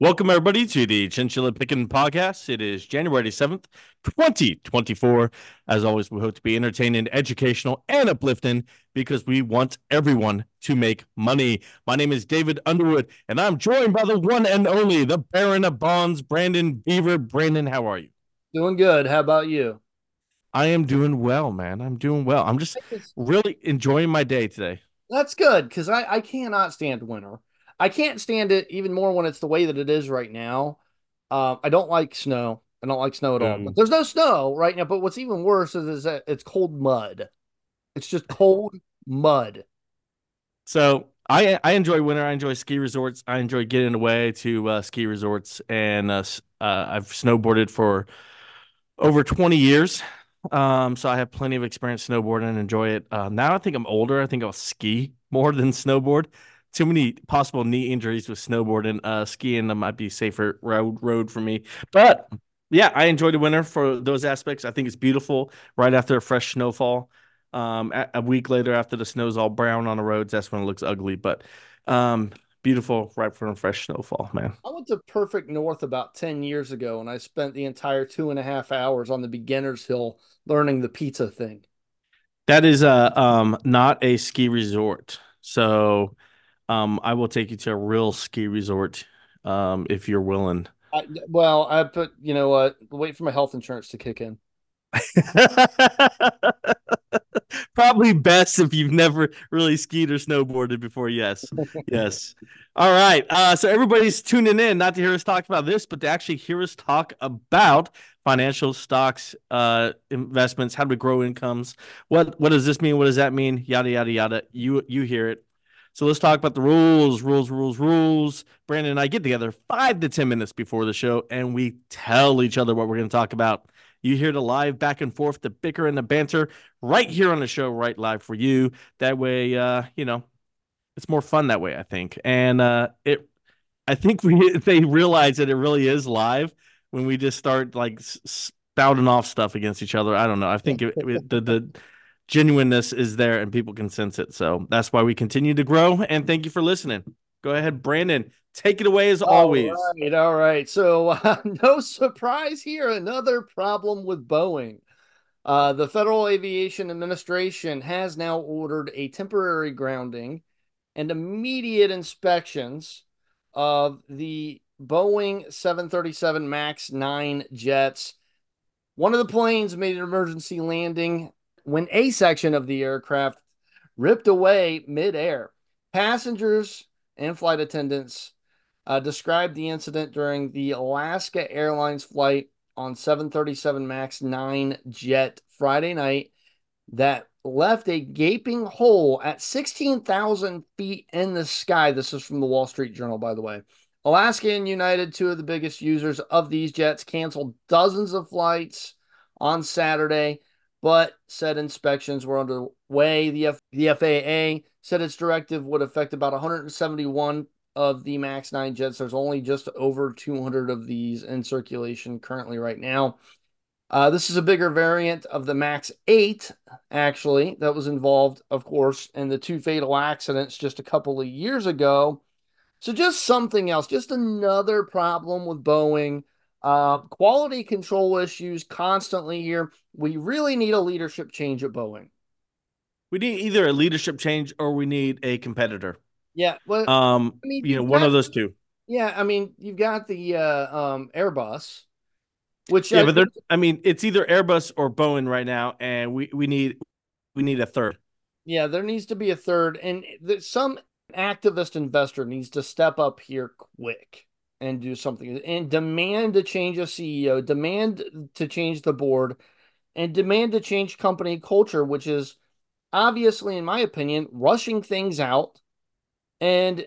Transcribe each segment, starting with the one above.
Welcome, everybody, to the Chinchilla Picking Podcast. It is January 7th, 2024. As always, we hope to be entertaining, educational, and uplifting because we want everyone to make money. My name is David Underwood, and I'm joined by the one and only, the Baron of Bonds, Brandon Beaver. Brandon, how are you? Doing good. How about you? I am doing well, man. I'm doing well. I'm just really enjoying my day today. That's good because I, I cannot stand winter. I can't stand it even more when it's the way that it is right now. Uh, I don't like snow. I don't like snow at all. Mm. There's no snow right now. But what's even worse is, is that it's cold mud. It's just cold mud. So I I enjoy winter. I enjoy ski resorts. I enjoy getting away to uh, ski resorts, and uh, uh, I've snowboarded for over 20 years. Um, so I have plenty of experience snowboarding and enjoy it. Uh, now I think I'm older. I think I'll ski more than snowboard. Too many possible knee injuries with snowboarding. Uh, skiing that might be safer road road for me. But yeah, I enjoy the winter for those aspects. I think it's beautiful right after a fresh snowfall. Um, a, a week later, after the snow's all brown on the roads, that's when it looks ugly. But um, beautiful right from a fresh snowfall, man. I went to Perfect North about 10 years ago and I spent the entire two and a half hours on the beginner's hill learning the pizza thing. That is a um not a ski resort. So um I will take you to a real ski resort um if you're willing. I, well, I put, you know what, wait for my health insurance to kick in. Probably best if you've never really skied or snowboarded before. Yes. Yes. All right. Uh, so everybody's tuning in not to hear us talk about this, but to actually hear us talk about financial stocks, uh, investments, how to grow incomes. What what does this mean? What does that mean? Yada yada yada. You you hear it. So let's talk about the rules, rules, rules, rules. Brandon and I get together five to ten minutes before the show, and we tell each other what we're going to talk about. You hear the live back and forth, the bicker and the banter right here on the show, right live for you. That way, uh, you know, it's more fun that way, I think. And uh, it, I think we they realize that it really is live when we just start like spouting off stuff against each other. I don't know. I think it, it, the the genuineness is there and people can sense it. So that's why we continue to grow. And thank you for listening. Go ahead, Brandon. Take it away as always. All right, all right. So, uh, no surprise here. Another problem with Boeing. Uh, the Federal Aviation Administration has now ordered a temporary grounding and immediate inspections of the Boeing 737 MAX 9 jets. One of the planes made an emergency landing when a section of the aircraft ripped away midair. Passengers and flight attendants uh, described the incident during the Alaska Airlines flight on 737 MAX 9 jet Friday night that left a gaping hole at 16,000 feet in the sky. This is from the Wall Street Journal, by the way. Alaska and United, two of the biggest users of these jets, canceled dozens of flights on Saturday, but said inspections were underway. The, F- the FAA said its directive would affect about 171 of the MAX 9 jets. There's only just over 200 of these in circulation currently right now. Uh, this is a bigger variant of the MAX 8, actually, that was involved, of course, in the two fatal accidents just a couple of years ago. So, just something else, just another problem with Boeing. Uh, quality control issues constantly here. We really need a leadership change at Boeing. We need either a leadership change or we need a competitor. Yeah. Well, um, I mean, you know, one of those two. Yeah, I mean, you've got the uh, um, Airbus, which yeah, I but I mean, it's either Airbus or Boeing right now, and we we need we need a third. Yeah, there needs to be a third, and some activist investor needs to step up here quick and do something and demand to change a CEO, demand to change the board, and demand to change company culture, which is obviously, in my opinion, rushing things out and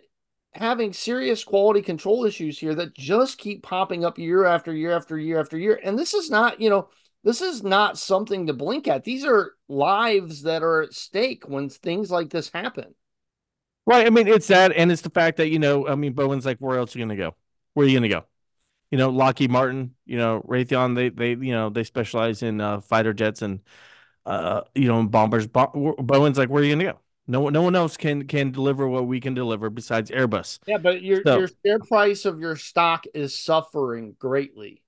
having serious quality control issues here that just keep popping up year after year after year after year. And this is not, you know, this is not something to blink at. These are lives that are at stake when things like this happen. Right. I mean, it's that, and it's the fact that you know, I mean, Boeing's like, where else are you gonna go? Where are you gonna go? You know, Lockheed Martin, you know, Raytheon, they they you know they specialize in uh, fighter jets and uh you know bombers. Bo- Boeing's like, where are you gonna go? No one, no one else can can deliver what we can deliver besides Airbus. Yeah, but your so, your share price of your stock is suffering greatly.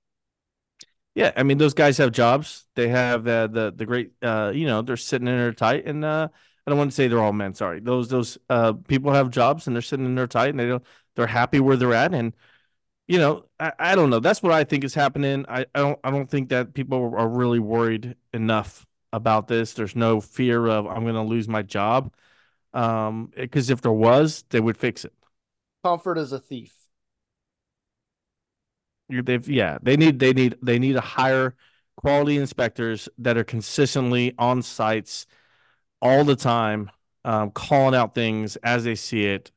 Yeah, I mean those guys have jobs. They have uh, the the great, uh, you know, they're sitting in there tight, and uh, I don't want to say they're all men. Sorry, those those uh, people have jobs and they're sitting in there tight, and they don't they're happy where they're at, and you know, I, I don't know. That's what I think is happening. I, I don't I don't think that people are really worried enough about this. There's no fear of I'm going to lose my job. Um, because if there was, they would fix it. Comfort is a thief. They've yeah, they need they need they need to hire quality inspectors that are consistently on sites all the time, um, calling out things as they see it,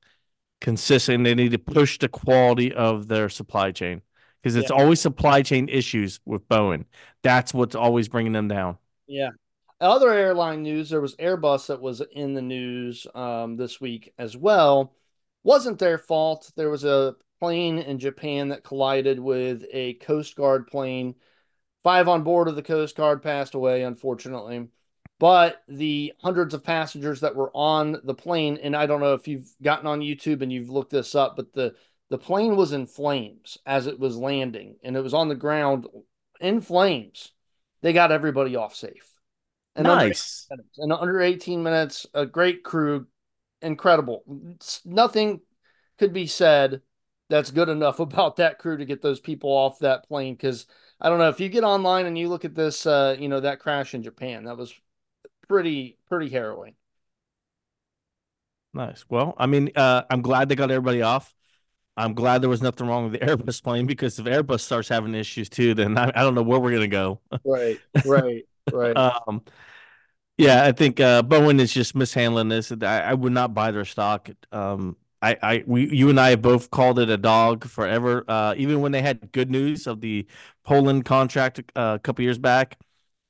consistent. They need to push the quality of their supply chain because it's yeah. always supply chain issues with Boeing. That's what's always bringing them down. Yeah. Other airline news: there was Airbus that was in the news um, this week as well. Wasn't their fault. There was a plane in Japan that collided with a Coast Guard plane. Five on board of the Coast Guard passed away, unfortunately. But the hundreds of passengers that were on the plane, and I don't know if you've gotten on YouTube and you've looked this up, but the the plane was in flames as it was landing, and it was on the ground in flames. They got everybody off safe. And nice. Under in under 18 minutes, a great crew, incredible. Nothing could be said that's good enough about that crew to get those people off that plane. Because I don't know if you get online and you look at this, uh, you know, that crash in Japan, that was pretty pretty harrowing. Nice. Well, I mean, uh, I'm glad they got everybody off. I'm glad there was nothing wrong with the Airbus plane because if Airbus starts having issues too, then I, I don't know where we're gonna go. right, right, right. um, yeah, I think uh, Boeing is just mishandling this. I, I would not buy their stock. Um, I, I, we, you and I have both called it a dog forever. Uh, even when they had good news of the Poland contract uh, a couple years back,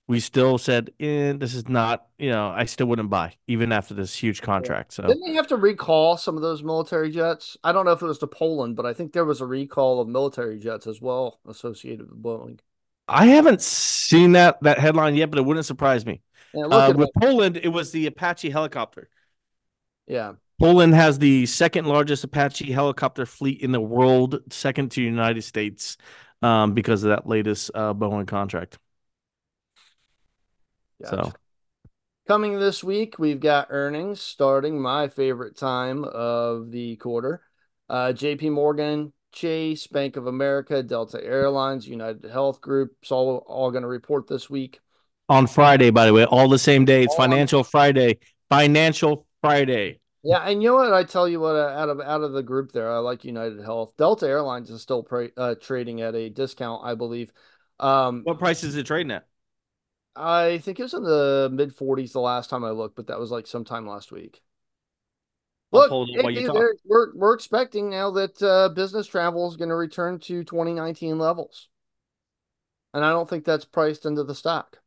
we still said, eh, "This is not." You know, I still wouldn't buy even after this huge contract. So didn't they have to recall some of those military jets? I don't know if it was to Poland, but I think there was a recall of military jets as well associated with Boeing. I haven't seen that that headline yet, but it wouldn't surprise me. Yeah, uh, with Poland, it was the Apache helicopter. Yeah. Poland has the second largest Apache helicopter fleet in the world, second to the United States, um, because of that latest uh, Boeing contract. Gotcha. So, coming this week, we've got earnings starting my favorite time of the quarter. Uh, JP Morgan, Chase, Bank of America, Delta Airlines, United Health Group, it's all, all going to report this week on Friday, by the way, all the same day. It's Financial Friday. Financial Friday. Yeah, and you know what? I tell you what, uh, out of out of the group there, I like United Health. Delta Airlines is still pra- uh, trading at a discount, I believe. Um, what price is it trading at? I think it was in the mid 40s the last time I looked, but that was like sometime last week. Look, hey, we're we're expecting now that uh, business travel is going to return to 2019 levels, and I don't think that's priced into the stock.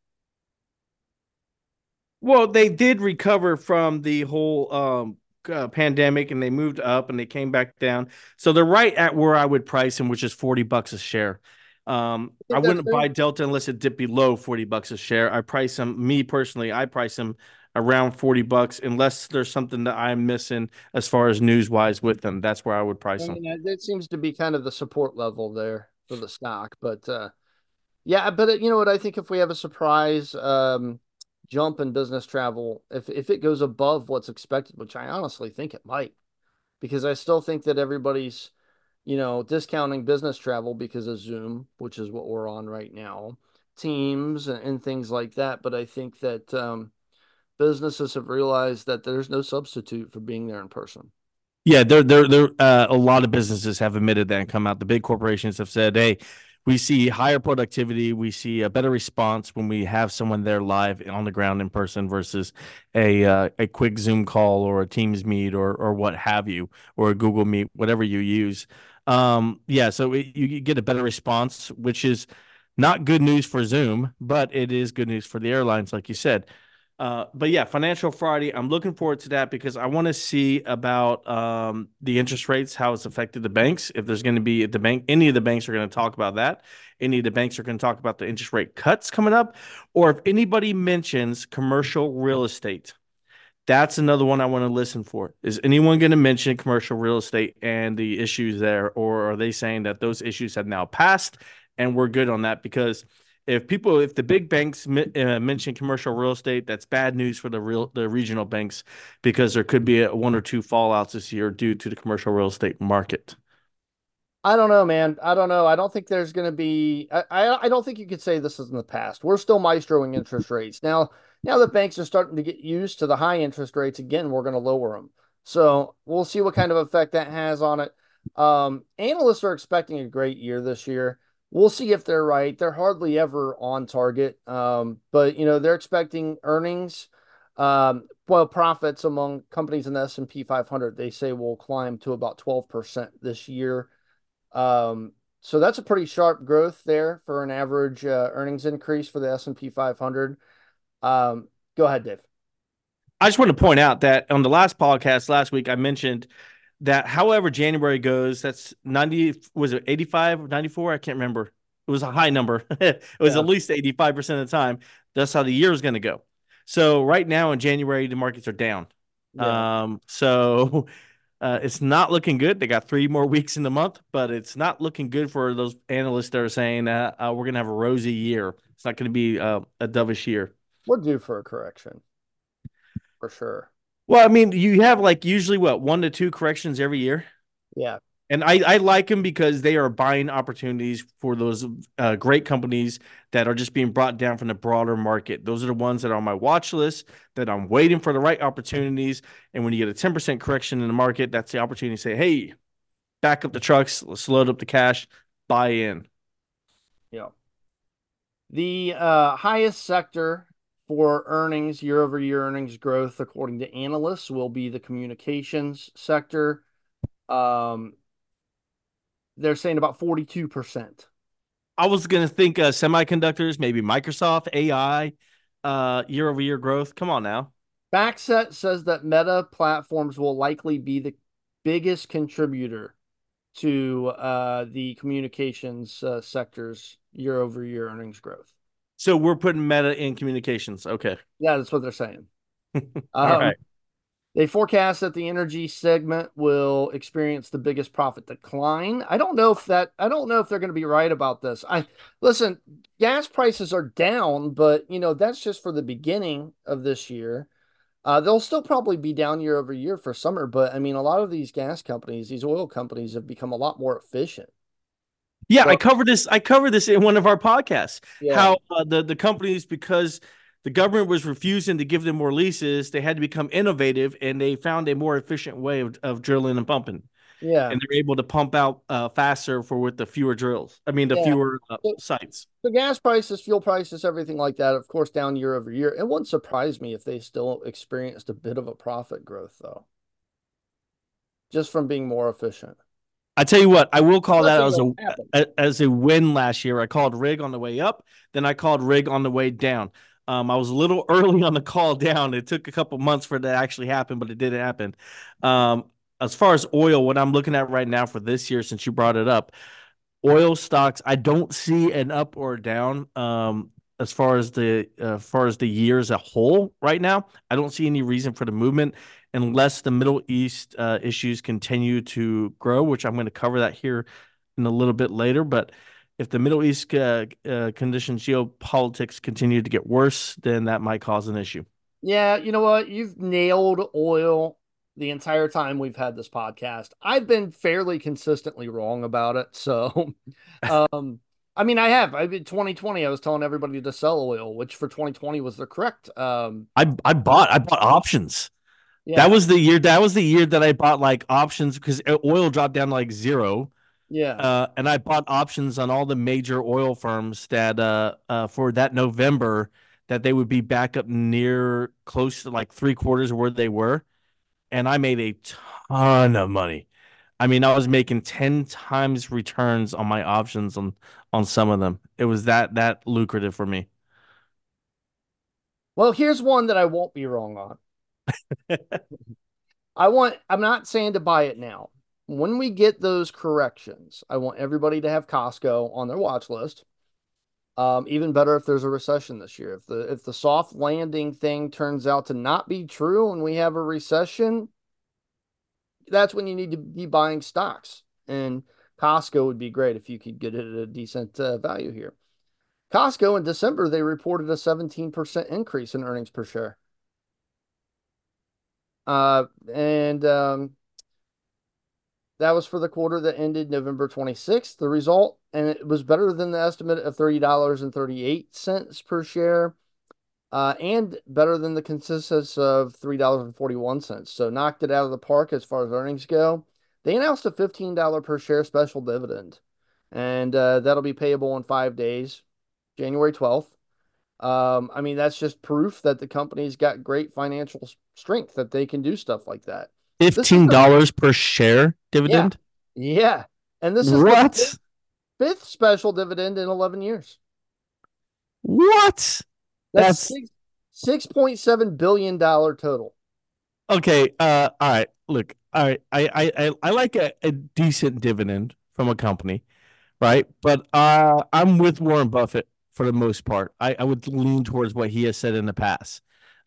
Well, they did recover from the whole um, uh, pandemic, and they moved up and they came back down. So they're right at where I would price them, which is forty bucks a share. Um, I, wouldn't buy Delta unless it dipped below forty bucks a share. I price them. Me personally, I price them around 40 bucks unless there's something that I'm missing as far as news wise with them. That's where I would price I mean, them. That seems to be kind of the support level there for the stock. But uh, yeah, but uh, you know what? I think if we have a surprise um, jump in business travel if if it goes above what's expected, which I honestly think it might, because I still think that everybody's, you know, discounting business travel because of Zoom, which is what we're on right now, Teams and, things like that. But I think that um, businesses have realized that there's no substitute for being there in person. Yeah, there, there, there. Uh, a lot of businesses have admitted that and come out. The big corporations have said, "Hey, we see higher productivity. We see a better response when we have someone there live on the ground in person versus a uh, a quick Zoom call or a Teams meet or or what have you or a Google Meet, whatever you use. Um, yeah, so it, you get a better response, which is not good news for Zoom, but it is good news for the airlines, like you said. Uh, but yeah, Financial Friday. I'm looking forward to that because I want to see about um, the interest rates, how it's affected the banks. If there's going to be the bank, any of the banks are going to talk about that. Any of the banks are going to talk about the interest rate cuts coming up, or if anybody mentions commercial real estate, That's another one I want to listen for. Is anyone going to mention commercial real estate and the issues there, or are they saying that those issues have now passed and we're good on that? Because if people, if the big banks uh, mention commercial real estate, that's bad news for the real the regional banks because there could be a, one or two fallouts this year due to the commercial real estate market. I don't know, man. I don't know. I don't think there's going to be. I, I, I don't think you could say this is in the past. We're still maestroing interest rates now. Now that banks are starting to get used to the high interest rates again, we're going to lower them. So we'll see what kind of effect that has on it. Um, analysts are expecting a great year this year. We'll see if they're right. They're hardly ever on target, um, but you know they're expecting earnings. Um, well, profits among companies in the S and P 500 they say will climb to about 12 percent this year. Um, so that's a pretty sharp growth there for an average uh, earnings increase for the S&P 500. Um, go ahead, Dave. I just want to point out that on the last podcast last week, I mentioned that however January goes, that's 90, was it 85, 94? I can't remember. It was a high number. it was yeah. at least 85% of the time. That's how the year is going to go. So right now in January, the markets are down. Yeah. Um, so uh, it's not looking good. They got three more weeks in the month, but it's not looking good for those analysts that are saying uh, uh, we're going to have a rosy year. It's not going to be uh, a dovish year. We're due for a correction, for sure. Well, I mean, you have like usually what one to two corrections every year. Yeah, and I, I like them because they are buying opportunities for those uh, great companies that are just being brought down from the broader market. Those are the ones that are on my watch list that I'm waiting for the right opportunities. And when you get a 10% correction in the market, that's the opportunity to say, hey, back up the trucks, let's load up the cash, buy in. Yeah. The uh, highest sector for earnings, year over year earnings growth, according to analysts, will be the communications sector. Um, they're saying about 42%. I was going to think uh, semiconductors, maybe Microsoft, AI, uh, year over year growth. Come on now. FactSet says that Meta platforms will likely be the biggest contributor to uh, the communications uh, sector's year over year earnings growth. So we're putting Meta in communications. Okay. Yeah, that's what they're saying. All um, right. They forecast that the energy segment will experience the biggest profit decline. I don't know if that I don't know if they're going to be right about this. I listen, gas prices are down, but you know, that's just for the beginning of this year. Uh, they'll still probably be down year over year for summer, but I mean, a lot of these gas companies, these oil companies, have become a lot more efficient. Yeah, so, I covered this. I covered this in one of our podcasts. Yeah. How uh, the the companies because the government was refusing to give them more leases. They had to become innovative, and they found a more efficient way of, of drilling and pumping. Yeah, and they're able to pump out uh, faster for with the fewer drills. I mean, the yeah. fewer uh, so, sites. The gas prices, fuel prices, everything like that, of course, down year over year. It wouldn't surprise me if they still experienced a bit of a profit growth, though, just from being more efficient. I tell you what, I will call that as a, as a win last year. I called rig on the way up, then I called rig on the way down. Um, I was a little early on the call down. It took a couple months for it to actually happen, but it did happen. Um, as far as oil, what I'm looking at right now for this year, since you brought it up, oil stocks, I don't see an up or down. Um, as far as the uh, as far as the year as a whole, right now, I don't see any reason for the movement unless the Middle East uh, issues continue to grow, which I'm going to cover that here in a little bit later. But if the Middle East uh, uh, conditions, geopolitics continue to get worse, then that might cause an issue. Yeah, you know what? You've nailed oil the entire time we've had this podcast. I've been fairly consistently wrong about it. So, um, I mean, I have. I mean, 2020, I was telling everybody to sell oil, which for 2020 was the correct. Um, I I bought I bought options. Yeah. That was the year. That was the year that I bought like options because oil dropped down to like zero. Yeah. Uh, and I bought options on all the major oil firms that uh, uh, for that November that they would be back up near close to like three quarters of where they were. And I made a ton of money. I mean, I was making 10 times returns on my options on on some of them. It was that that lucrative for me. Well, here's one that I won't be wrong on. I want I'm not saying to buy it now when we get those corrections, I want everybody to have Costco on their watch list. Um, even better if there's a recession this year. If the if the soft landing thing turns out to not be true and we have a recession, that's when you need to be buying stocks. And Costco would be great if you could get it at a decent uh, value here. Costco in December, they reported a 17% increase in earnings per share. Uh, and um, that was for the quarter that ended November 26th. The result, and it was better than the estimate of $30.38 per share, uh, and better than the consensus of $3.41. So knocked it out of the park as far as earnings go. They announced a $15 per share special dividend, and uh, that'll be payable in five days, January 12th. Um, I mean, that's just proof that the company's got great financial strength that they can do stuff like that. Fifteen dollars per share dividend. Yeah. yeah. and this is what fifth, fifth, special dividend in eleven years. What? That's, That's... six point seven billion dollar total. Okay. Uh. All right. Look. All right. I I I, I like a, a decent dividend from a company, right? But uh, I'm with Warren Buffett for the most part. I, I would lean towards what he has said in the past.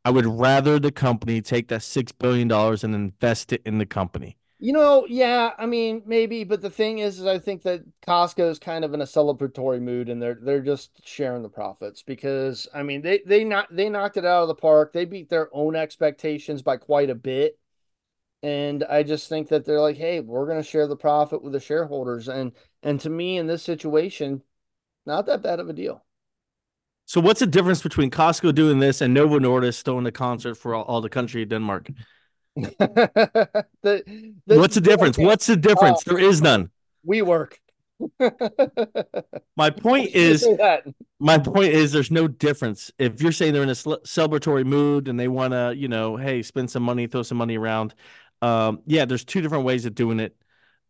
I would rather the company take that six billion dollars and invest it in the company. You know, yeah, I mean, maybe, but the thing is, is I think that Costco is kind of in a celebratory mood, and they're they're just sharing the profits because I mean, they they not they knocked it out of the park. They beat their own expectations by quite a bit, and I just think that they're like, hey, we're going to share the profit with the shareholders, and and to me, in this situation, not that bad of a deal. So what's the difference between Costco doing this and Novo Nordisk throwing a concert for all, all the country of Denmark? the, the, what's the difference? What's the difference? There is none. We work. my point is my point is there's no difference if you're saying they're in a celebratory mood and they want to you know hey spend some money throw some money around um, yeah there's two different ways of doing it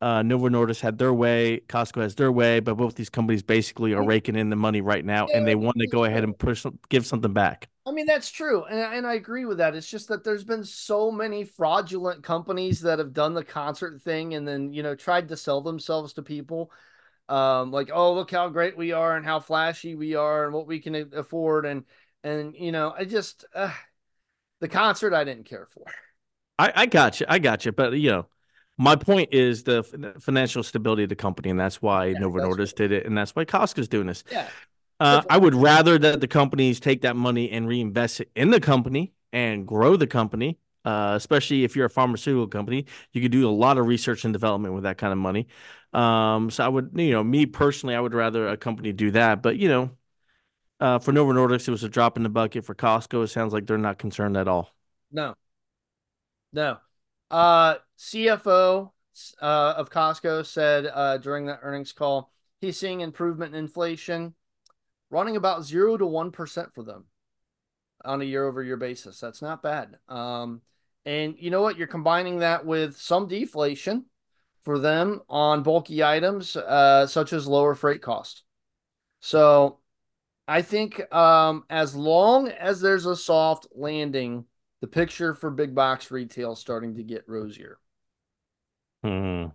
uh, Novo Nordisk had their way, Costco has their way, but both these companies basically are raking in the money right now, and they want to go ahead and push, give something back. I mean, that's true, and and I agree with that. It's just that there's been so many fraudulent companies that have done the concert thing and then you know tried to sell themselves to people, um, like oh look how great we are and how flashy we are and what we can afford and and you know I just uh, the concert I didn't care for. I I got you, I got you, but you know my point is the financial stability of the company, and that's why yeah, Novo Nordisk did it, and that's why Costco's doing this. Yeah. Uh, I would rather that the companies take that money and reinvest it in the company and grow the company. Uh, especially if you're a pharmaceutical company, you could do a lot of research and development with that kind of money. Um, so I would, you know, me personally, I would rather a company do that. But you know, uh, for Novo Nordisk, it was a drop in the bucket. For Costco, it sounds like they're not concerned at all. No, no. Uh, CFO uh, of Costco said uh, during that earnings call he's seeing improvement in inflation, running about zero to one percent for them on a year-over-year basis. That's not bad. Um, and you know what? You're combining that with some deflation for them on bulky items, uh, such as lower freight cost. So I think um, as long as there's a soft landing the picture for big box retail starting to get rosier. Hmm.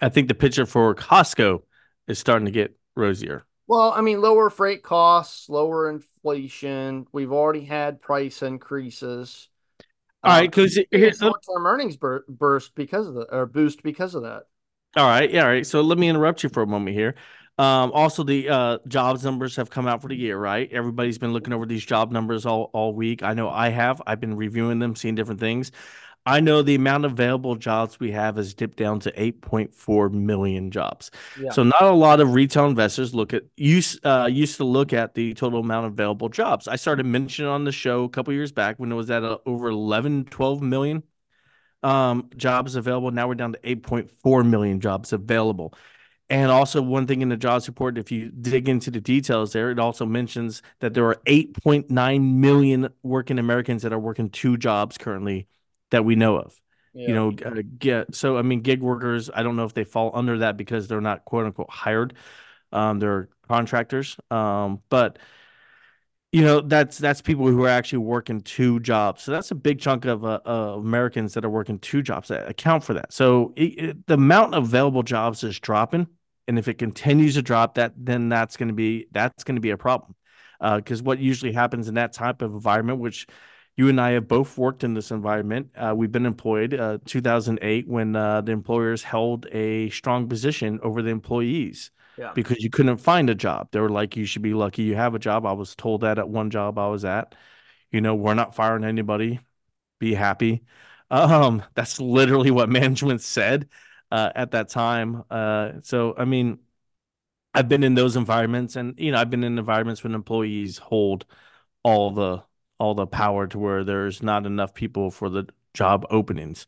I think the picture for Costco is starting to get rosier. Well, I mean, lower freight costs, lower inflation. We've already had price increases. All right, because um, here's short-term earnings bur- burst because of the or boost because of that. All right, yeah, all right. So let me interrupt you for a moment here. Um, also, the uh, jobs numbers have come out for the year, right? Everybody's been looking over these job numbers all, all week. I know I have. I've been reviewing them, seeing different things. I know the amount of available jobs we have has dipped down to 8.4 million jobs. Yeah. So not a lot of retail investors look at used uh, used to look at the total amount of available jobs. I started mentioning on the show a couple years back when it was at uh, over 11, 12 million um, jobs available. Now we're down to 8.4 million jobs available. And also, one thing in the jobs report, if you dig into the details there, it also mentions that there are 8.9 million working Americans that are working two jobs currently that we know of. Yeah. You know, uh, get so I mean, gig workers. I don't know if they fall under that because they're not quote unquote hired. Um, they're contractors. Um, but you know that's that's people who are actually working two jobs so that's a big chunk of, uh, uh, americans that are working two jobs that account for that so it, it, the amount of available jobs is dropping and if it continues to drop, that then that's going to be that's going to be a problem. Because uh, what usually happens in that type of environment, which you and I have both worked in this environment. Uh, we've been employed uh, 2008 when uh, the employers held a strong position over the employees yeah. because you couldn't find a job. They were like, you should be lucky you have a job. I was told that at one job I was at. You know, we're not firing anybody. Be happy. Um, that's literally what management said uh, at that time. Uh, so, I mean, I've been in those environments, and you know, I've been in environments when employees hold all the all the power to where there's not enough people for the job openings.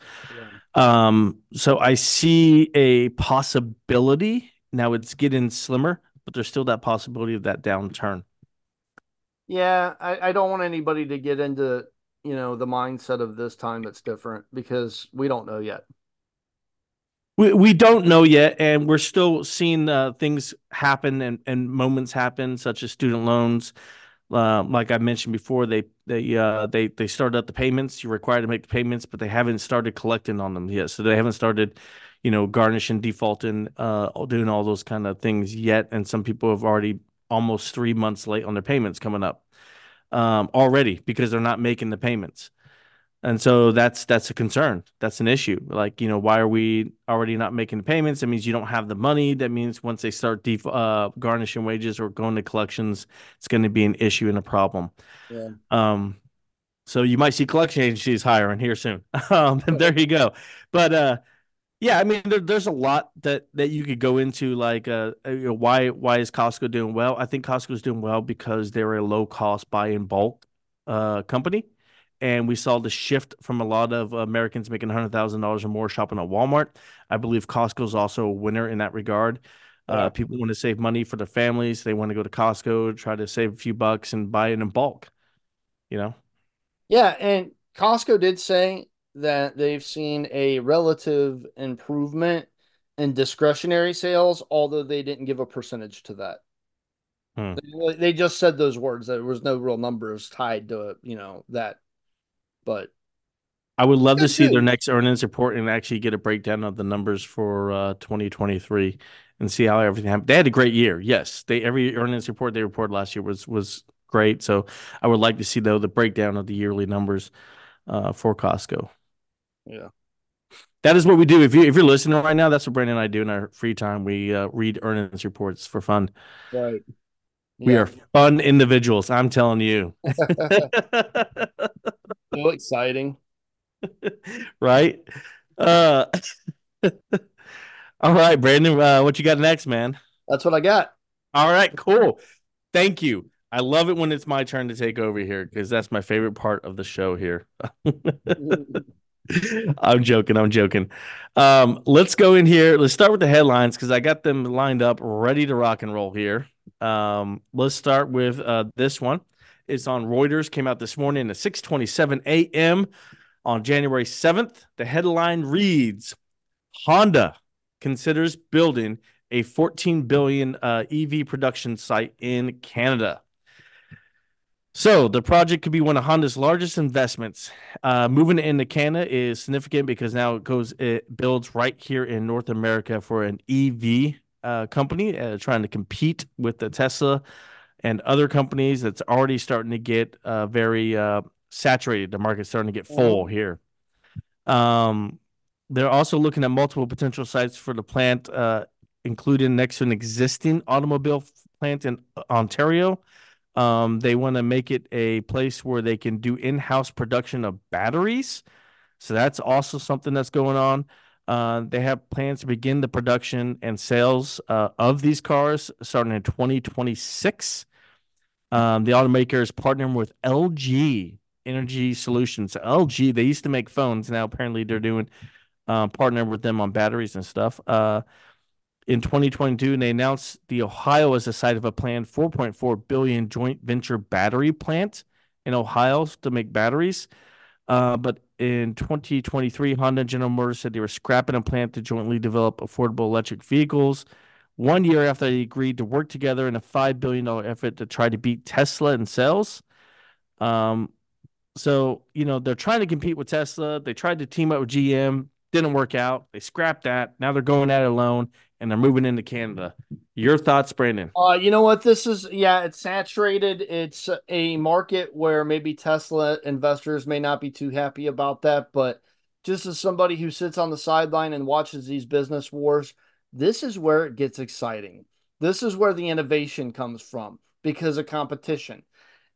Yeah. Um, so I see a possibility. Now it's getting slimmer, but there's still that possibility of that downturn. Yeah, I, I don't want anybody to get into you know the mindset of this time that's different because we don't know yet. We we don't know yet, and we're still seeing uh, things happen and, and moments happen, such as student loans. Uh, like I mentioned before, they they uh, they they started up the payments. You're required to make the payments, but they haven't started collecting on them yet. So they haven't started, you know, garnishing, defaulting, uh, doing all those kind of things yet. And some people have already almost three months late on their payments coming up um, already because they're not making the payments and so that's that's a concern. That's an issue. Like you know why are we already not making the payments? That means you don't have the money. That means once they start def- uh, garnishing wages or going to collections it's going to be an issue and a problem. Yeah. Um so you might see collection agencies hiring here soon. Um and there you go. But uh yeah, I mean, there, there's a lot that that you could go into, like, uh, uh you know, why why is Costco doing well? I think Costco is doing well because they're a low cost buy in bulk uh company, and we saw the shift from a lot of Americans making hundred thousand dollars or more shopping at Walmart. I believe Costco is also a winner in that regard. Uh, yeah. Uh, people want to save money for their families. They want to go to Costco, try to save a few bucks, and buy it in bulk. You know. Yeah, and Costco did say that they've seen a relative improvement in discretionary sales, although they didn't give a percentage to that. Hmm. They, they, just said those words. There was no real numbers tied to you know that but I would love to see too. their next earnings report and actually get a breakdown of the numbers for uh, 2023 and see how everything happened. They had a great year. Yes, they every earnings report they reported last year was was great. So I would like to see though the breakdown of the yearly numbers uh, for Costco. Yeah. That is what we do. If you if you're listening right now, that's what Brandon and I do in our free time. We uh, read earnings reports for fun. Right. Yeah. We are fun individuals. I'm telling you. so exciting. right? Uh all right, Brandon. Uh, what you got next, man? That's what I got. All right, cool. Thank you. I love it when it's my turn to take over here because that's my favorite part of the show here. I'm joking. I'm joking. Um, let's go in here. Let's start with the headlines because I got them lined up, ready to rock and roll here. Um, let's start with uh, this one. It's on Reuters. Came out this morning at 6:27 a.m. on January 7th. The headline reads: Honda considers building a 14 billion uh, EV production site in Canada. So the project could be one of Honda's largest investments. Uh, moving into Canada is significant because now it goes it builds right here in North America for an EV uh, company uh, trying to compete with the Tesla and other companies. That's already starting to get uh, very uh, saturated. The market's starting to get full here. Um, they're also looking at multiple potential sites for the plant, uh, including next to an existing automobile plant in Ontario um, they want to make it a place where they can do in-house production of batteries. So that's also something that's going on. Uh, they have plans to begin the production and sales uh, of these cars starting in 2026. Um, the automaker is partnering with LG Energy Solutions. LG, they used to make phones. Now apparently they're doing uh, partnering with them on batteries and stuff. Uh, in 2022, and they announced the Ohio as the site of a planned 4.4 billion joint venture battery plant in Ohio to make batteries. Uh, but in 2023, Honda and General Motors said they were scrapping a plant to jointly develop affordable electric vehicles. One year after they agreed to work together in a $5 billion effort to try to beat Tesla in sales. Um, so, you know, they're trying to compete with Tesla. They tried to team up with GM, didn't work out. They scrapped that. Now they're going at it alone and they're moving into Canada. Your thoughts, Brandon? Uh, you know what? This is yeah, it's saturated. It's a market where maybe Tesla investors may not be too happy about that, but just as somebody who sits on the sideline and watches these business wars, this is where it gets exciting. This is where the innovation comes from because of competition.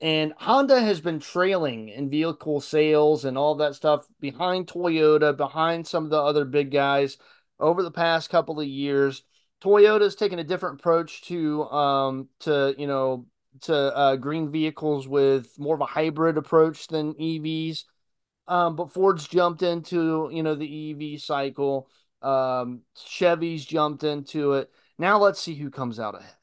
And Honda has been trailing in vehicle sales and all that stuff behind Toyota, behind some of the other big guys over the past couple of years. Toyota's taken a different approach to um to you know to uh, green vehicles with more of a hybrid approach than EVs. Um, but Ford's jumped into you know the EV cycle. Um, Chevy's jumped into it. Now let's see who comes out ahead.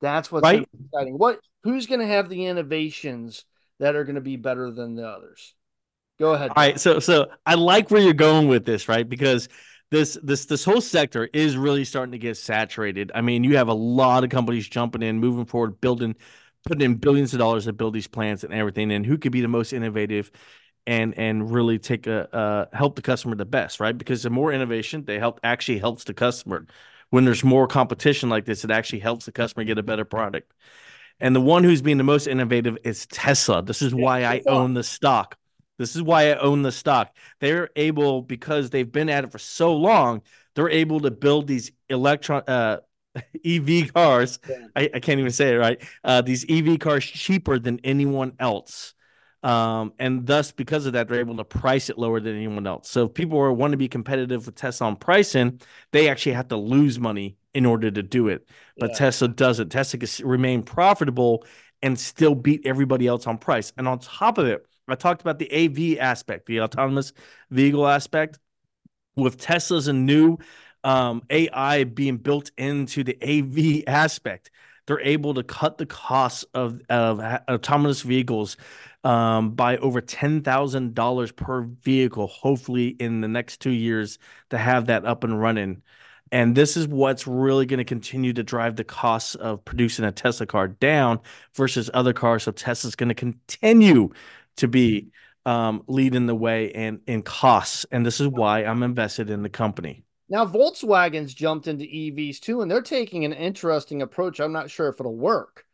That's what's right. exciting. What who's going to have the innovations that are going to be better than the others? Go ahead. All right, so so I like where you're going with this, right? Because this this this whole sector is really starting to get saturated. I mean, you have a lot of companies jumping in, moving forward, building, putting in billions of dollars to build these plants and everything. And who could be the most innovative and and really take a uh, help the customer the best, right? Because the more innovation, they help actually helps the customer. When there's more competition like this, it actually helps the customer get a better product. And the one who's being the most innovative is Tesla. This is why I own the stock. This is why I own the stock. They're able because they've been at it for so long. They're able to build these electron uh, EV cars. Yeah. I, I, can't even say it right. Uh, these EV cars cheaper than anyone else. Um, and thus, because of that, they're able to price it lower than anyone else. So, if people are, want to be competitive with Tesla on pricing, they actually have to lose money in order to do it. But yeah. Tesla doesn't. Tesla can remain profitable and still beat everybody else on price. And on top of it, I talked about the AV aspect, the autonomous vehicle aspect. With Tesla's new um, AI being built into the AV aspect, they're able to cut the costs of, of autonomous vehicles um, by over $10,000 per vehicle, hopefully in the next two years to have that up and running. And this is what's really going to continue to drive the costs of producing a Tesla car down versus other cars. So Tesla's going to continue to be um, leading the way in in costs, and this is why I'm invested in the company. Now Volkswagen's jumped into EVs too, and they're taking an interesting approach. I'm not sure if it'll work,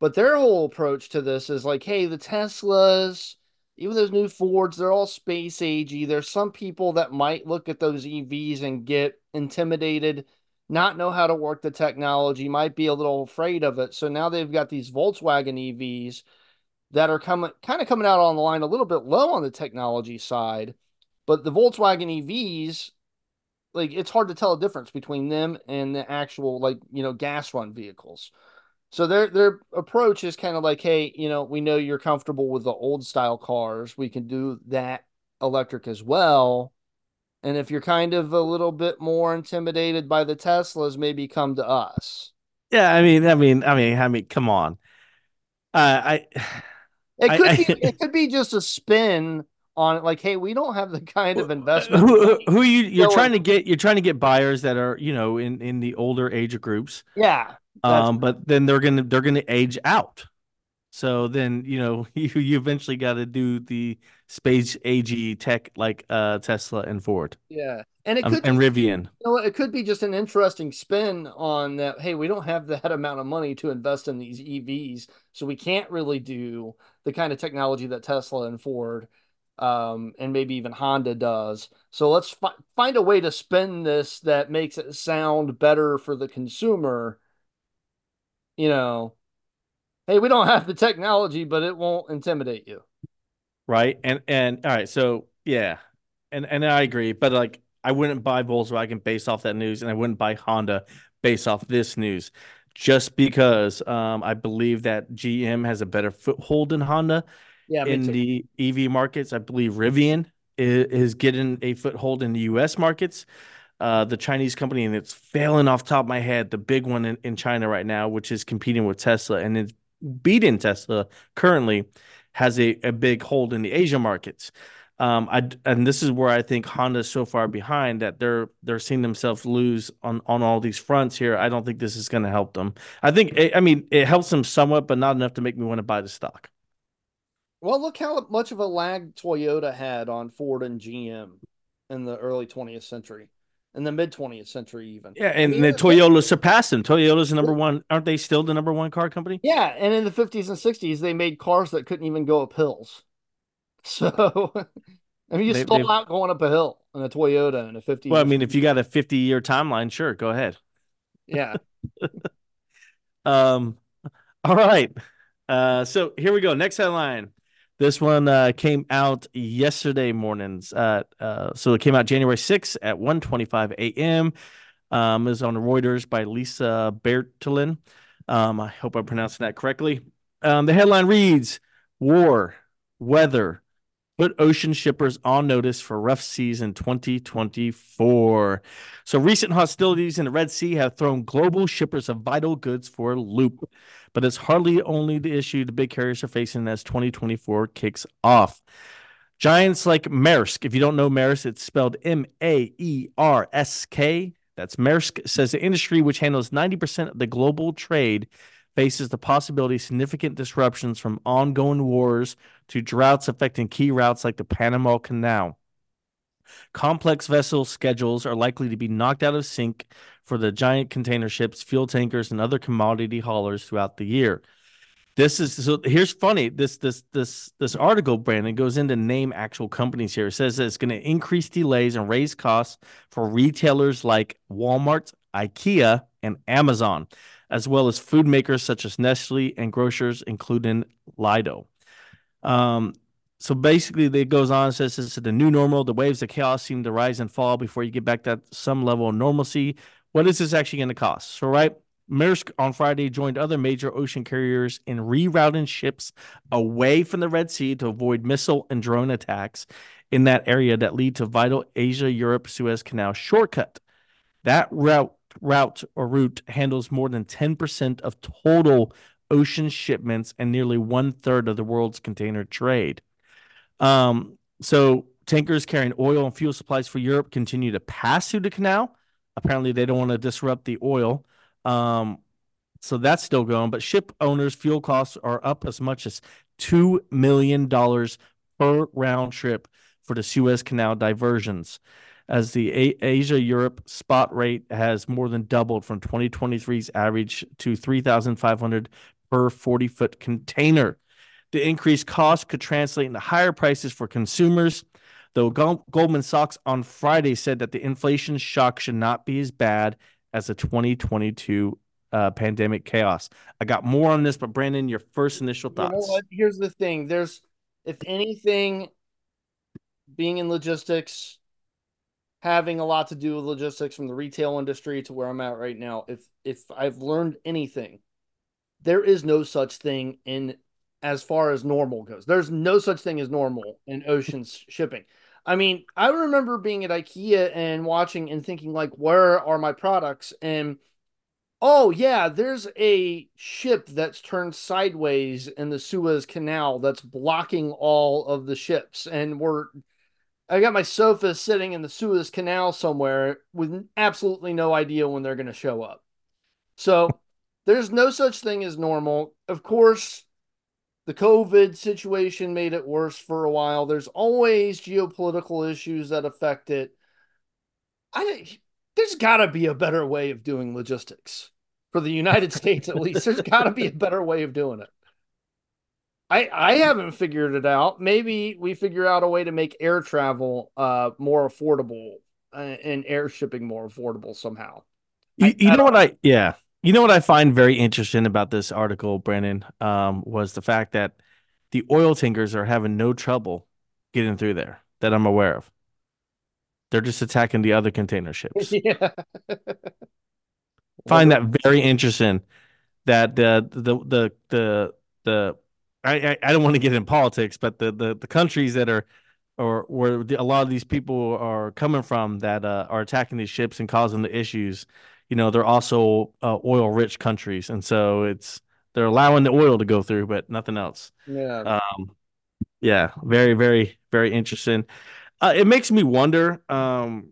but their whole approach to this is like, hey, the Teslas, even those new Fords, they're all space agey. There's some people that might look at those EVs and get intimidated, not know how to work the technology, might be a little afraid of it. So now they've got these Volkswagen EVs that are coming kind of coming out on the line a little bit low on the technology side. But the Volkswagen EVs, like it's hard to tell a difference between them and the actual like, you know, gas run vehicles. So their their approach is kind of like, hey, you know, we know you're comfortable with the old style cars. We can do that electric as well. And if you're kind of a little bit more intimidated by the Teslas, maybe come to us. Yeah, I mean, I mean, I mean, I mean, come on. Uh, I it could I, be I, it could be just a spin on it, like, hey, we don't have the kind of investment. Who, who you you're so trying like, to get? You're trying to get buyers that are you know in in the older age groups. Yeah. Um, but then they're gonna they're gonna age out. So then you know you you eventually got to do the space ag tech like uh Tesla and Ford. Yeah, and it um, could um, and Rivian. You know, it could be just an interesting spin on that. Hey, we don't have that amount of money to invest in these EVs, so we can't really do the kind of technology that Tesla and Ford um, and maybe even Honda does. So let's fi- find a way to spin this that makes it sound better for the consumer. You know, hey, we don't have the technology, but it won't intimidate you. Right. And and all right, so yeah. And and I agree, but like I wouldn't buy Volkswagen based off that news, and I wouldn't buy Honda based off this news, just because um, I believe that GM has a better foothold than Honda yeah, in the EV markets. I believe Rivian is, is, getting a foothold in the U.S. markets. Uh, the Chinese company, and it's failing off top of my head, the big one in, in China right now, which is competing with Tesla, and it's beating Tesla currently, has a, a big hold in the Asia markets. Um, I and this is where I think Honda's so far behind that they're they're seeing themselves lose on on all these fronts here. I don't think this is going to help them. I think it, I mean it helps them somewhat, but not enough to make me want to buy the stock. Well, look how much of a lag Toyota had on Ford and GM in the early 20th century. In the mid 20th century, even. Yeah, and I mean, the Toyota surpassed them. Toyota's the number one. Aren't they still the number one car company? Yeah, and in the 50s and 60s, they made cars that couldn't even go up hills. So, I mean, you they, still out going up a hill in a Toyota in a 50. Well, I mean, if you got a 50 year timeline, sure, go ahead. Yeah. um. All right. Uh. So here we go. Next headline. This one uh, came out yesterday mornings. Uh, uh, so it came out January 6th at 1.25 a.m. Um, is on Reuters by Lisa Baertlein. Um, I hope I'm pronouncing that correctly. Um, the headline reads War, Weather, put ocean shippers on notice for rough seas in 2024. So, recent hostilities in the Red Sea have thrown global shippers of vital goods for a loop, but it's hardly only the issue the big carriers are facing as 2024 kicks off. Giants like Maersk, if you don't know Maersk, it's spelled M A E R S K. That's Maersk says the industry, which handles 90% of the global trade, faces the possibility of significant disruptions from ongoing wars to droughts affecting key routes like the Panama Canal. Complex vessel schedules are likely to be knocked out of sync for the giant container ships, fuel tankers, and other commodity haulers throughout the year. This is so. Here's funny. This this this this article, Brandon, goes into name actual companies here. It says that it's going to increase delays and raise costs for retailers like Walmart, IKEA, and Amazon as well as food makers such as Nestle and grocers, including Lidl. Um, so basically, it goes on and says this is the new normal. The waves of chaos seem to rise and fall before you get back to some level of normalcy. What is this actually going to cost? So, right, Maersk on Friday joined other major ocean carriers in rerouting ships away from the Red Sea to avoid missile and drone attacks in that area that lead to vital Asia Europe Suez Canal shortcut. That route route or route handles more than 10% of total ocean shipments and nearly one third of the world's container trade. Um, so tankers carrying oil and fuel supplies for Europe continue to pass through the canal. Apparently, they don't want to disrupt the oil. Um, so that's still going. But ship owners' fuel costs are up as much as $2 million per round trip for the Suez Canal diversions as the Asia Europe spot rate has more than doubled from 2023's average to 3,500 per 40 foot container. The increased cost could translate into higher prices for consumers, though Goldman Sachs on Friday said that the inflation shock should not be as bad as the 2022 uh, pandemic chaos. I got more on this, but Brandon, your first initial thoughts. You know Here's the thing: there's, if anything, being in logistics, having a lot to do with logistics from the retail industry to where I'm at right now. If if I've learned anything, there is no such thing in as far as normal goes. There's no such thing as normal in ocean shipping. I mean, I remember being at IKEA and watching and thinking like, where are my products? And oh yeah, there's a ship that's turned sideways in the Suez Canal that's blocking all of the ships, and we're I got my sofa sitting in the Suez Canal somewhere with absolutely no idea when they're going to show up. So there's no such thing as normal. Of course, the COVID situation made it worse for a while. There's always geopolitical issues that affect it. I there's got to be a better way of doing logistics for the United States at least. There's got to be a better way of doing it. I I haven't figured it out. Maybe we figure out a way to make air travel uh more affordable uh, and air shipping more affordable somehow. You, you I, know what I yeah. You know what I find very interesting about this article, Brandon, um, was the fact that the oil tankers are having no trouble getting through there that I'm aware of. They're just attacking the other container ships. yeah. Find that very interesting. That the the the the the I, I, I don't want to get in politics, but the, the, the countries that are or where the, a lot of these people are coming from that uh, are attacking these ships and causing the issues, you know, they're also uh, oil rich countries, and so it's they're allowing the oil to go through, but nothing else. Yeah. Um, yeah, very, very, very interesting. Uh, it makes me wonder, um,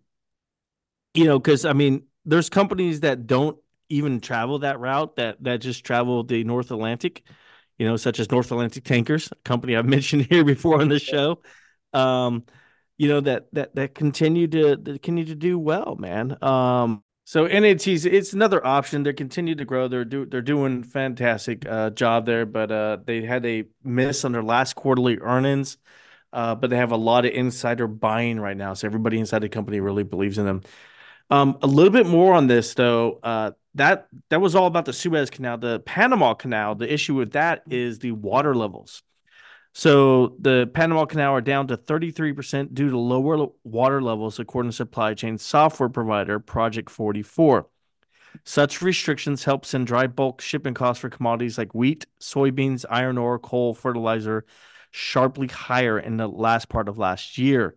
you know, because I mean, there's companies that don't even travel that route that that just travel the North Atlantic you know, such as North Atlantic Tankers, a company I've mentioned here before on the show. Um, you know that that that continue to that continue to do well, man. Um, so NAT's it's another option. They continue to grow. They're do they're doing fantastic uh, job there, but uh, they had a miss on their last quarterly earnings. Uh, but they have a lot of insider buying right now, so everybody inside the company really believes in them. Um, a little bit more on this though. Uh, that that was all about the Suez Canal, the Panama Canal. The issue with that is the water levels. So the Panama Canal are down to 33% due to lower water levels, according to supply chain software provider Project 44. Such restrictions help send dry bulk shipping costs for commodities like wheat, soybeans, iron ore, coal, fertilizer sharply higher in the last part of last year.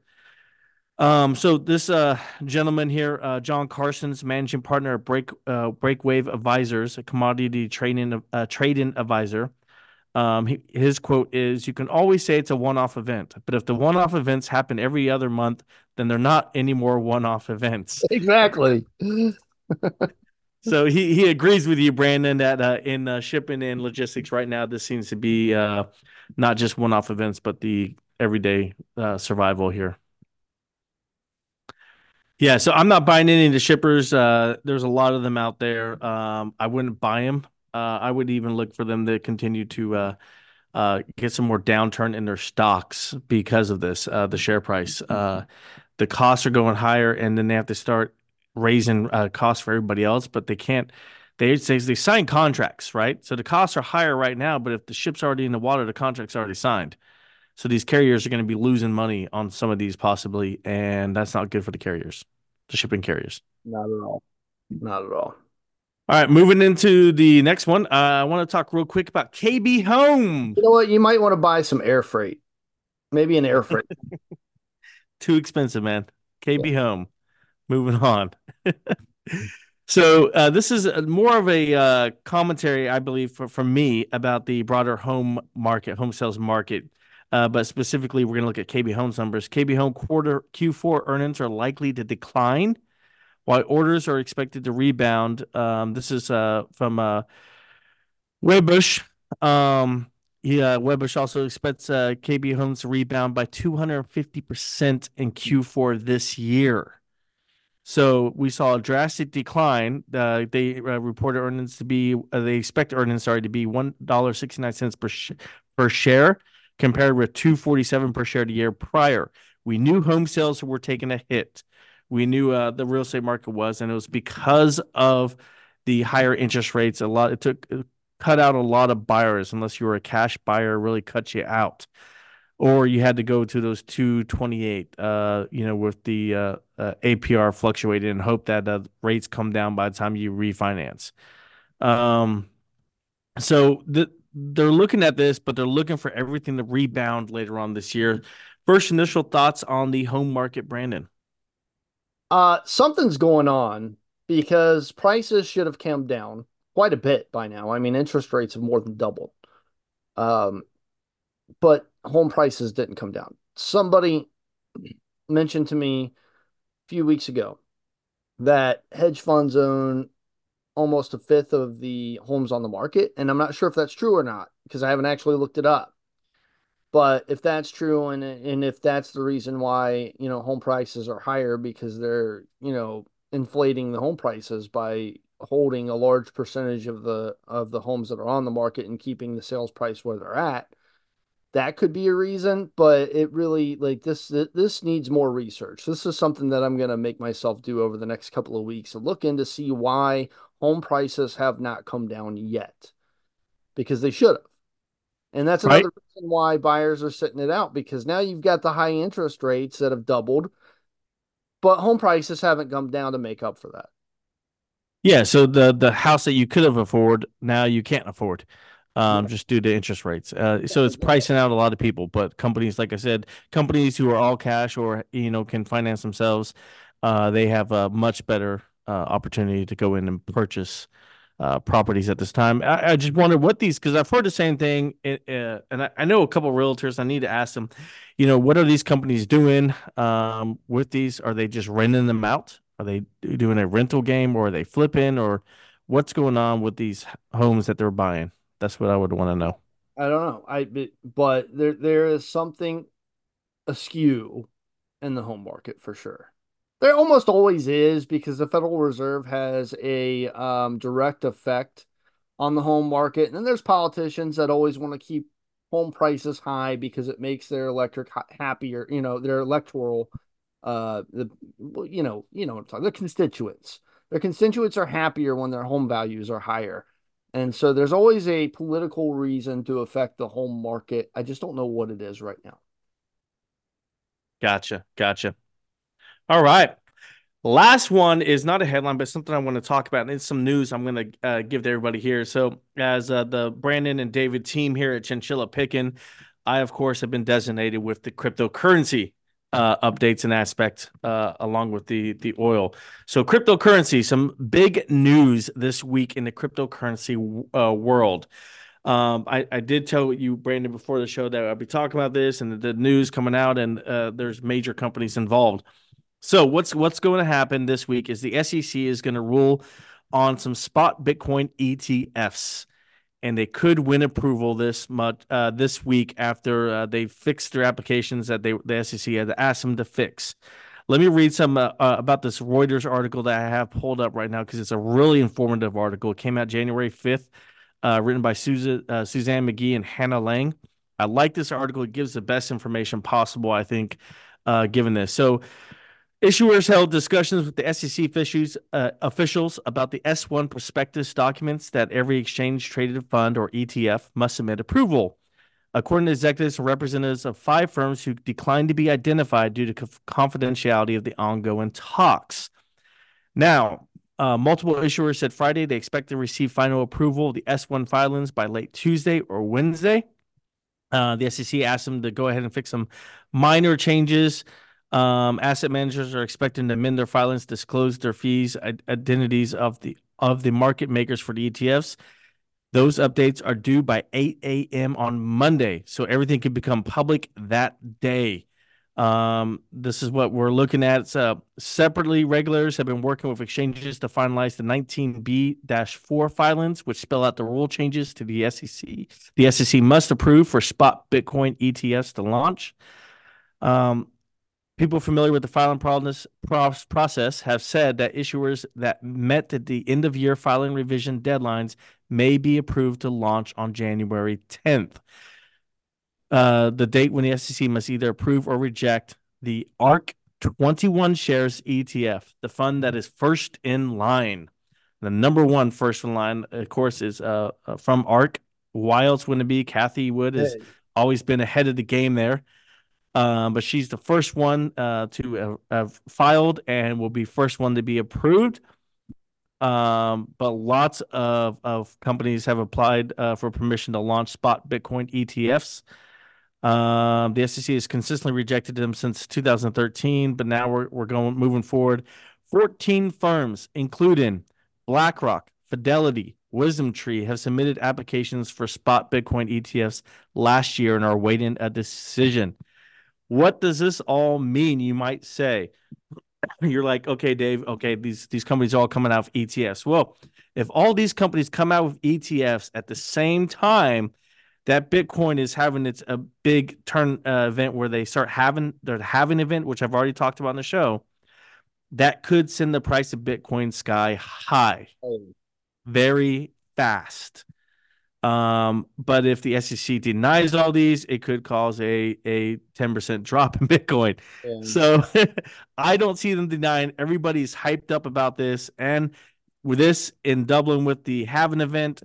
Um, so this uh, gentleman here, uh, John Kartsonas managing partner at Break uh, Breakwave Advisors, a commodity trading uh, trading advisor, um, he, his quote is You can always say it's a one off event, but if the one off events happen every other month, then they're not any more one off events. Exactly. so he, he agrees with you, Brandon, that uh, in uh, shipping and logistics right now, this seems to be uh, not just one off events, but the everyday uh, survival here. Yeah, so I'm not buying any of the shippers. Uh, there's a lot of them out there. Um, I wouldn't buy them uh, I would even look for them to continue to uh, uh, get some more downturn in their stocks because of this. Uh, the share price, uh, the costs are going higher, and then they have to start raising uh, costs for everybody else, but they can't. They say they sign contracts, right? So the costs are higher right now, but if the ship's already in the water, the contract's already signed. So these carriers are going to be losing money on some of these possibly, and that's not good for the carriers, the shipping carriers. Not at all. Not at all. All right, moving into the next one. Uh, I want to talk real quick about KB Home. You know what? You might want to buy some air freight. Maybe an air freight. Too expensive, man. KB yeah. Home. Moving on. so uh, this is more of a uh, commentary, I believe, for, from me about the broader home market, home sales market. Uh, but specifically, we're going to look at KB Home's numbers. KB Home quarter Q4 earnings are likely to decline while orders are expected to rebound. Um, this is uh, from uh, Wedbush. Um, yeah, Wedbush also expects uh, KB Homes to rebound by 250% in Q4 this year. So we saw a drastic decline. Uh, they uh, reported earnings to be, uh, they expect earnings, sorry, to be $1.69 per, sh- per share compared with 247 per share the year prior. We knew home sales were taking a hit we knew uh, the real estate market was, and it was because of the higher interest rates. A lot it took it cut out a lot of buyers unless you were a cash buyer, really cut you out, or you had to go to those two twenty eight. Uh, you know, with the uh, uh, APR fluctuated and hope that rates come down by the time you refinance. Um, so the they're looking at this, but they're looking for everything to rebound later on this year. First initial thoughts on the home market, Brandon. Uh, something's going on because prices should have come down quite a bit by now. I mean, interest rates have more than doubled. Um, but home prices didn't come down. Somebody mentioned to me a few weeks ago that hedge funds own almost a fifth of the homes on the market. And I'm not sure if that's true or not because I haven't actually looked it up. But if that's true, and and if that's the reason why you know home prices are higher because they're you know inflating the home prices by holding a large percentage of the of the homes that are on the market and keeping the sales price where they're at, that could be a reason. But it really like this this needs more research. This is something that I'm gonna make myself do over the next couple of weeks and look into see why home prices have not come down yet, because they should have. And that's another right. reason why buyers are sitting it out because now you've got the high interest rates that have doubled, but home prices haven't come down to make up for that. Yeah, so the the house that you could have afford now you can't afford, um, yeah. just due to interest rates. Uh, so it's pricing out a lot of people. But companies, like I said, companies who are all cash or you know can finance themselves, uh, they have a much better opportunity to go in and purchase uh, properties at this time. I, I just wonder what these because I've heard the same thing, uh, and I, I, know a couple realtors. I need to ask them, you know, what are these companies doing um, with these? Are they just renting them out? Are they doing a rental game, or are they flipping, or what's going on with these homes that they're buying? That's what I would want to know. I don't know. I but there there is something askew in the home market for sure. There almost always is because the Federal Reserve has a um, direct effect on the home market. And then there's politicians that always want to keep home prices high because it makes their electric happier, you know, their electoral, uh, the, you know, you know what I'm talking, their constituents. Their constituents are happier when their home values are higher. And so there's always a political reason to affect the home market. I just don't know what it is right now. Gotcha. Gotcha. All right. Last one is not a headline, but something I want to talk about. And it's some news I'm going to uh, give to everybody here. So, as uh, the Brandon and David team here at Chinchilla Pickin, I, of course, have been designated with the cryptocurrency uh, updates and aspect uh, along with the the oil. So cryptocurrency, some big news this week in the cryptocurrency uh, world. Um, I, I did tell you, Brandon, before the show that I'll be talking about this and the, news coming out, and uh, there's major companies involved. So what's what's going to happen this week is the SEC is going to rule on some spot Bitcoin ETFs and they could win approval this much uh, this week after uh, they fixed their applications that they the SEC had asked them to fix. Let me read some uh, uh about this Reuters article that I have pulled up right now because it's a really informative article. It came out January fifth, uh, written by Susan uh, Suzanne McGee and Hannah Lang. I like this article; it gives the best information possible. I think, given this so. Issuers held discussions with the SEC officials, uh, officials about the S1 prospectus documents that every exchange traded fund or ETF must submit approval. According to executives and representatives of five firms who declined to be identified due to confidentiality of the ongoing talks. Now, uh, multiple issuers said Friday they expect to receive final approval of the S1 filings by late Tuesday or Wednesday. Uh, the SEC asked them to go ahead and fix some minor changes um, asset managers are expecting to amend their filings, disclose their fees, identities of the of the market makers for the ETFs. Those updates are due by 8 a.m. on Monday, so everything can become public that day. Um, this is what we're looking at. Uh, separately, regulators have been working with exchanges to finalize the 19B-4 filings, which spell out the rule changes to the SEC. The SEC must approve for spot Bitcoin ETFs to launch. Um, People familiar with the filing process have said that issuers that met the end of year filing revision deadlines may be approved to launch on January 10th. Uh, the date when the SEC must either approve or reject the ARK 21 shares ETF, the fund that is first in line. The number one first in line, of course, is uh, uh from ARK. Why else wouldn't it be? Cathie Wood has hey. always been ahead of the game there. Um, but she's the first one uh, to have, have, filed and will be first one to be approved. Um, but lots of, of companies have applied uh, for permission to launch spot Bitcoin ETFs. Um, the SEC has consistently rejected them since 2013, but now we're, we're going moving forward. 14 firms, including BlackRock, Fidelity, WisdomTree, have submitted applications for spot Bitcoin ETFs last year and are waiting a decision. What does this all mean? You might say. You're like, okay, Dave. Okay, these these companies are all coming out of ETFs. Well, if all these companies come out with ETFs at the same time, that Bitcoin is having its a big turn uh, event where they start having they're having event, which I've already talked about in the show. That could send the price of Bitcoin sky high, oh. very fast. Um, but if the SEC denies all these, it could cause a a 10% drop in Bitcoin. So I don't see them denying. Everybody's hyped up about this. And with this in Dublin with the Halving event,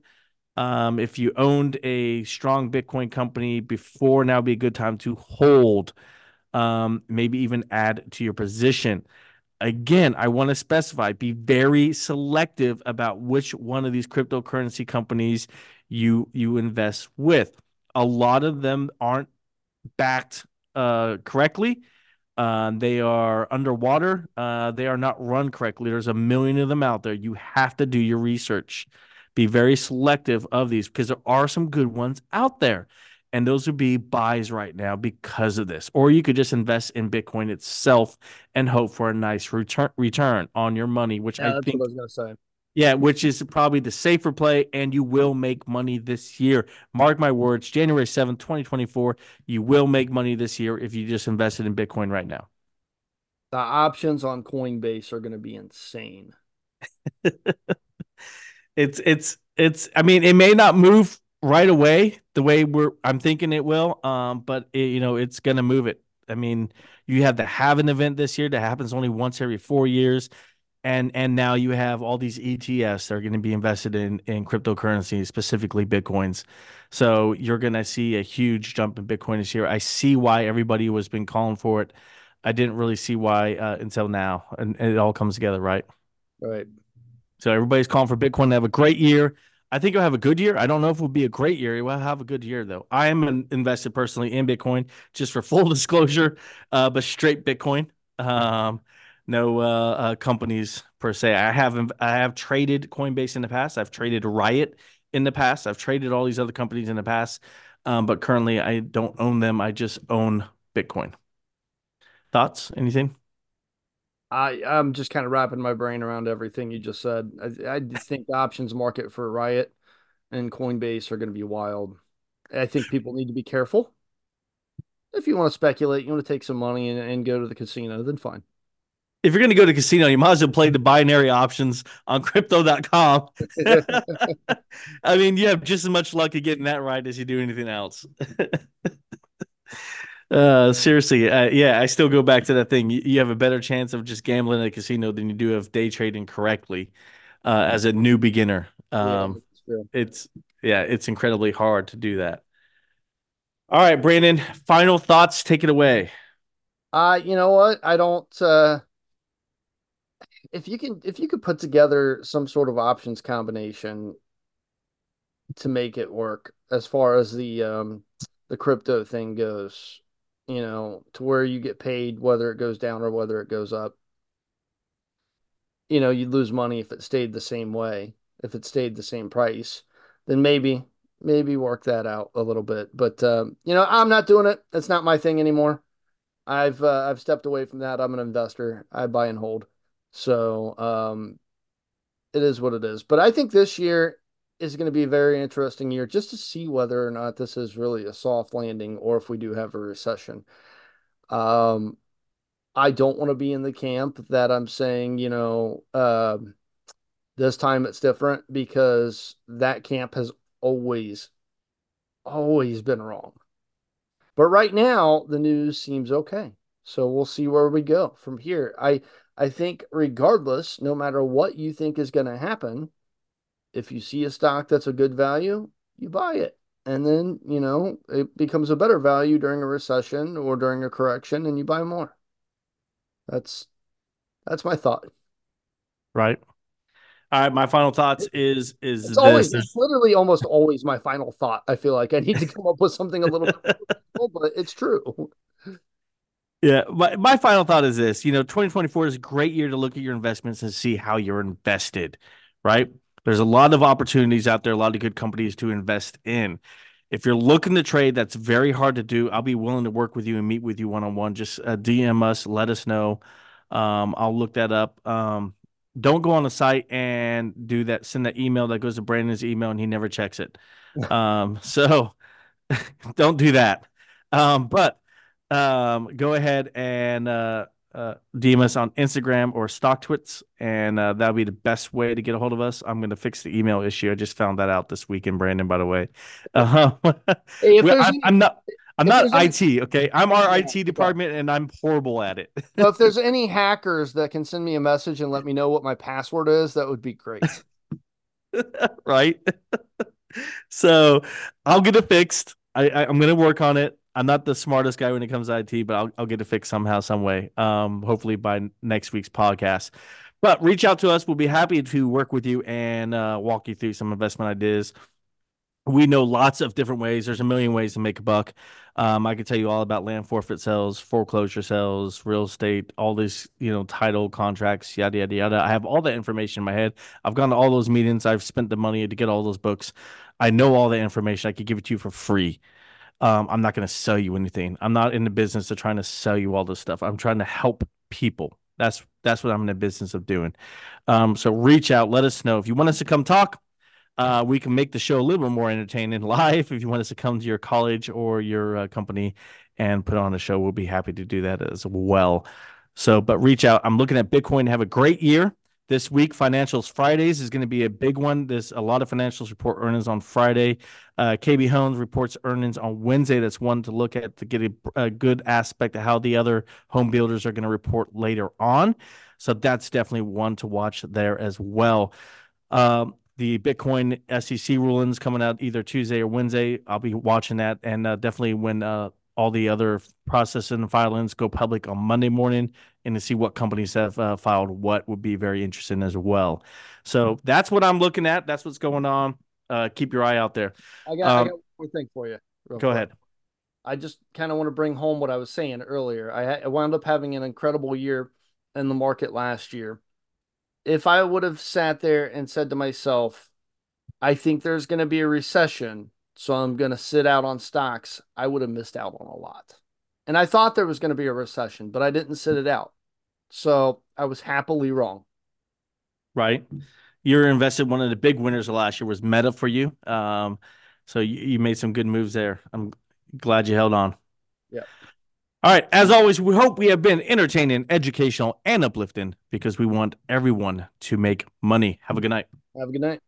um, if you owned a strong Bitcoin company before, now would be a good time to hold. Um, maybe even add to your position. Again, I want to specify be very selective about which one of these cryptocurrency companies you you invest with. A lot of them aren't backed uh, correctly. Uh, they are underwater. Uh, they are not run correctly. There's a million of them out there. You have to do your research. Be very selective of these because there are some good ones out there. And those would be buys right now because of this. Or you could just invest in Bitcoin itself and hope for a nice return return on your money, which yeah, I think I was gonna say. Yeah, which is probably the safer play, and you will make money this year. Mark my words, January 7th, 2024, you will make money this year if you just invested in Bitcoin right now. The options on Coinbase are going to be insane. it's it's it's. I mean, it may not move right away the way we're. I'm thinking it will. Um, but it, you know, it's going to move it. I mean, you have the an event this year that happens only once every four years and and now you have all these ETFs that are going to be invested in in cryptocurrency, specifically bitcoins. So you're going to see a huge jump in Bitcoin this year. I see why everybody was been calling for it. I didn't really see why uh, until now, and, and, it all comes together, right? Right. So everybody's calling for Bitcoin to have a great year. I think it'll have a good year. I don't know if it will be a great year. It will have a good year though. I am an invested personally in Bitcoin, just for full disclosure, uh, but straight Bitcoin. Um, no uh, uh, companies per se. I have I have traded Coinbase in the past. I've traded Riot in the past. I've traded all these other companies in the past, um, but currently I don't own them. I just own Bitcoin. Thoughts? Anything? I I'm just kind of wrapping my brain around everything you just said. I, I think the options market for Riot and Coinbase are going to be wild. I think people need to be careful. If you want to speculate, you want to take some money and, and go to the casino, then fine if you're going to go to casino, you might as well play the binary options on crypto.com. I mean, you have just as much luck of getting that right as you do anything else. uh, seriously, uh, yeah, I still go back to that thing. You, you, have a better chance of just gambling at a casino than you do of day trading correctly uh, as a new beginner. Um, yeah, it's yeah, it's incredibly hard to do that. All right, Brandon, final thoughts. Take it away. Uh, you know what? I don't uh if you can if you could put together some sort of options combination to make it work as far as the um the crypto thing goes, you know, to where you get paid whether it goes down or whether it goes up. You know, you'd lose money if it stayed the same way. If it stayed the same price, then maybe maybe work that out a little bit. But um, you know, I'm not doing it. That's not my thing anymore. I've uh, I've stepped away from that. I'm an investor. I buy and hold. So um, it is what it is. But I think this year is going to be a very interesting year just to see whether or not this is really a soft landing or if we do have a recession. Um, I don't want to be in the camp that I'm saying, you know, uh, this time it's different because that camp has always, always been wrong. But right now, the news seems okay. So we'll see where we go from here. I I think, regardless, no matter what you think is going to happen, if you see a stock that's a good value, you buy it. And then, you know, it becomes a better value during a recession or during a correction and you buy more. That's that's my thought. Right. All right, my final thoughts is is it's always it's literally almost always my final thought. I feel like I need to come up with something a little bit, but it's true. Yeah, my, my final thought is this: you know, 2024 is a great year to look at your investments and see how you're invested. Right? There's a lot of opportunities out there, a lot of good companies to invest in. If you're looking to trade, that's very hard to do. I'll be willing to work with you and meet with you one on one. Just uh, DM us, let us know. Um, I'll look that up. Um, don't go on the site and do that. Send that email that goes to Brandon's email and he never checks it. Um, so don't do that. Um, but um, go ahead and uh, uh, DM us on Instagram or StockTwits, and uh, that'll be the best way to get a hold of us. I'm going to fix the email issue. I just found that out this weekend, Brandon. By the way, uh, hey, I, am not. I'm not IT. Any, okay, I'm our IT department, and I'm horrible at it. well, if there's any hackers that can send me a message and let me know what my password is, that would be great. right. so I'll get it fixed. I, I I'm going to work on it. I'm not the smartest guy when it comes to IT, but I'll, I'll get it fixed somehow, some way. Um, hopefully by next week's podcast. But reach out to us. We'll be happy to work with you and uh, walk you through some investment ideas. We know lots of different ways. There's a million ways to make a buck. Um, I can tell you all about land forfeit sales, foreclosure sales, real estate, all these, you know, title contracts, yada yada yada. I have all that information in my head. I've gone to all those meetings. I've spent the money to get all those books. I know all the information. I could give it to you for free. Um, I'm not going to sell you anything. I'm not in the business of trying to sell you all this stuff. I'm trying to help people. That's that's what I'm in the business of doing. Um, so reach out, let us know if you want us to come talk. Uh, we can make the show a little bit more entertaining live. If you want us to come to your college or your uh, company and put on a show, we'll be happy to do that as well. So, but reach out. I'm looking at Bitcoin have a great year this week. Financials Fridays is going to be a big one. There's a lot of financials report earnings on Friday. Uh, KB Homes reports earnings on Wednesday. That's one to look at to get a, a good aspect of how the other home builders are going to report later on. So that's definitely one to watch there as well. Um, the Bitcoin SEC rulings coming out either Tuesday or Wednesday. I'll be watching that, and uh, definitely when uh, all the other processing and filings go public on Monday morning, and to see what companies have uh, filed what would be very interesting as well. So that's what I'm looking at. That's what's going on. Uh, keep your eye out there. I got, um, I got one more thing for you. Go quick. ahead. I just kind of want to bring home what I was saying earlier. I, I wound up having an incredible year in the market last year if I would have sat there and said to myself, I think there's going to be a recession, so I'm going to sit out on stocks, I would have missed out on a lot. And I thought there was going to be a recession, but I didn't sit it out. So I was happily wrong. Right. You're invested. One of the big winners of last year was Meta for you. Um, so you, you made some good moves there. I'm glad you held on. Yeah. All right. As always, we hope we have been entertaining, educational, and uplifting because we want everyone to make money. Have a good night. Have a good night.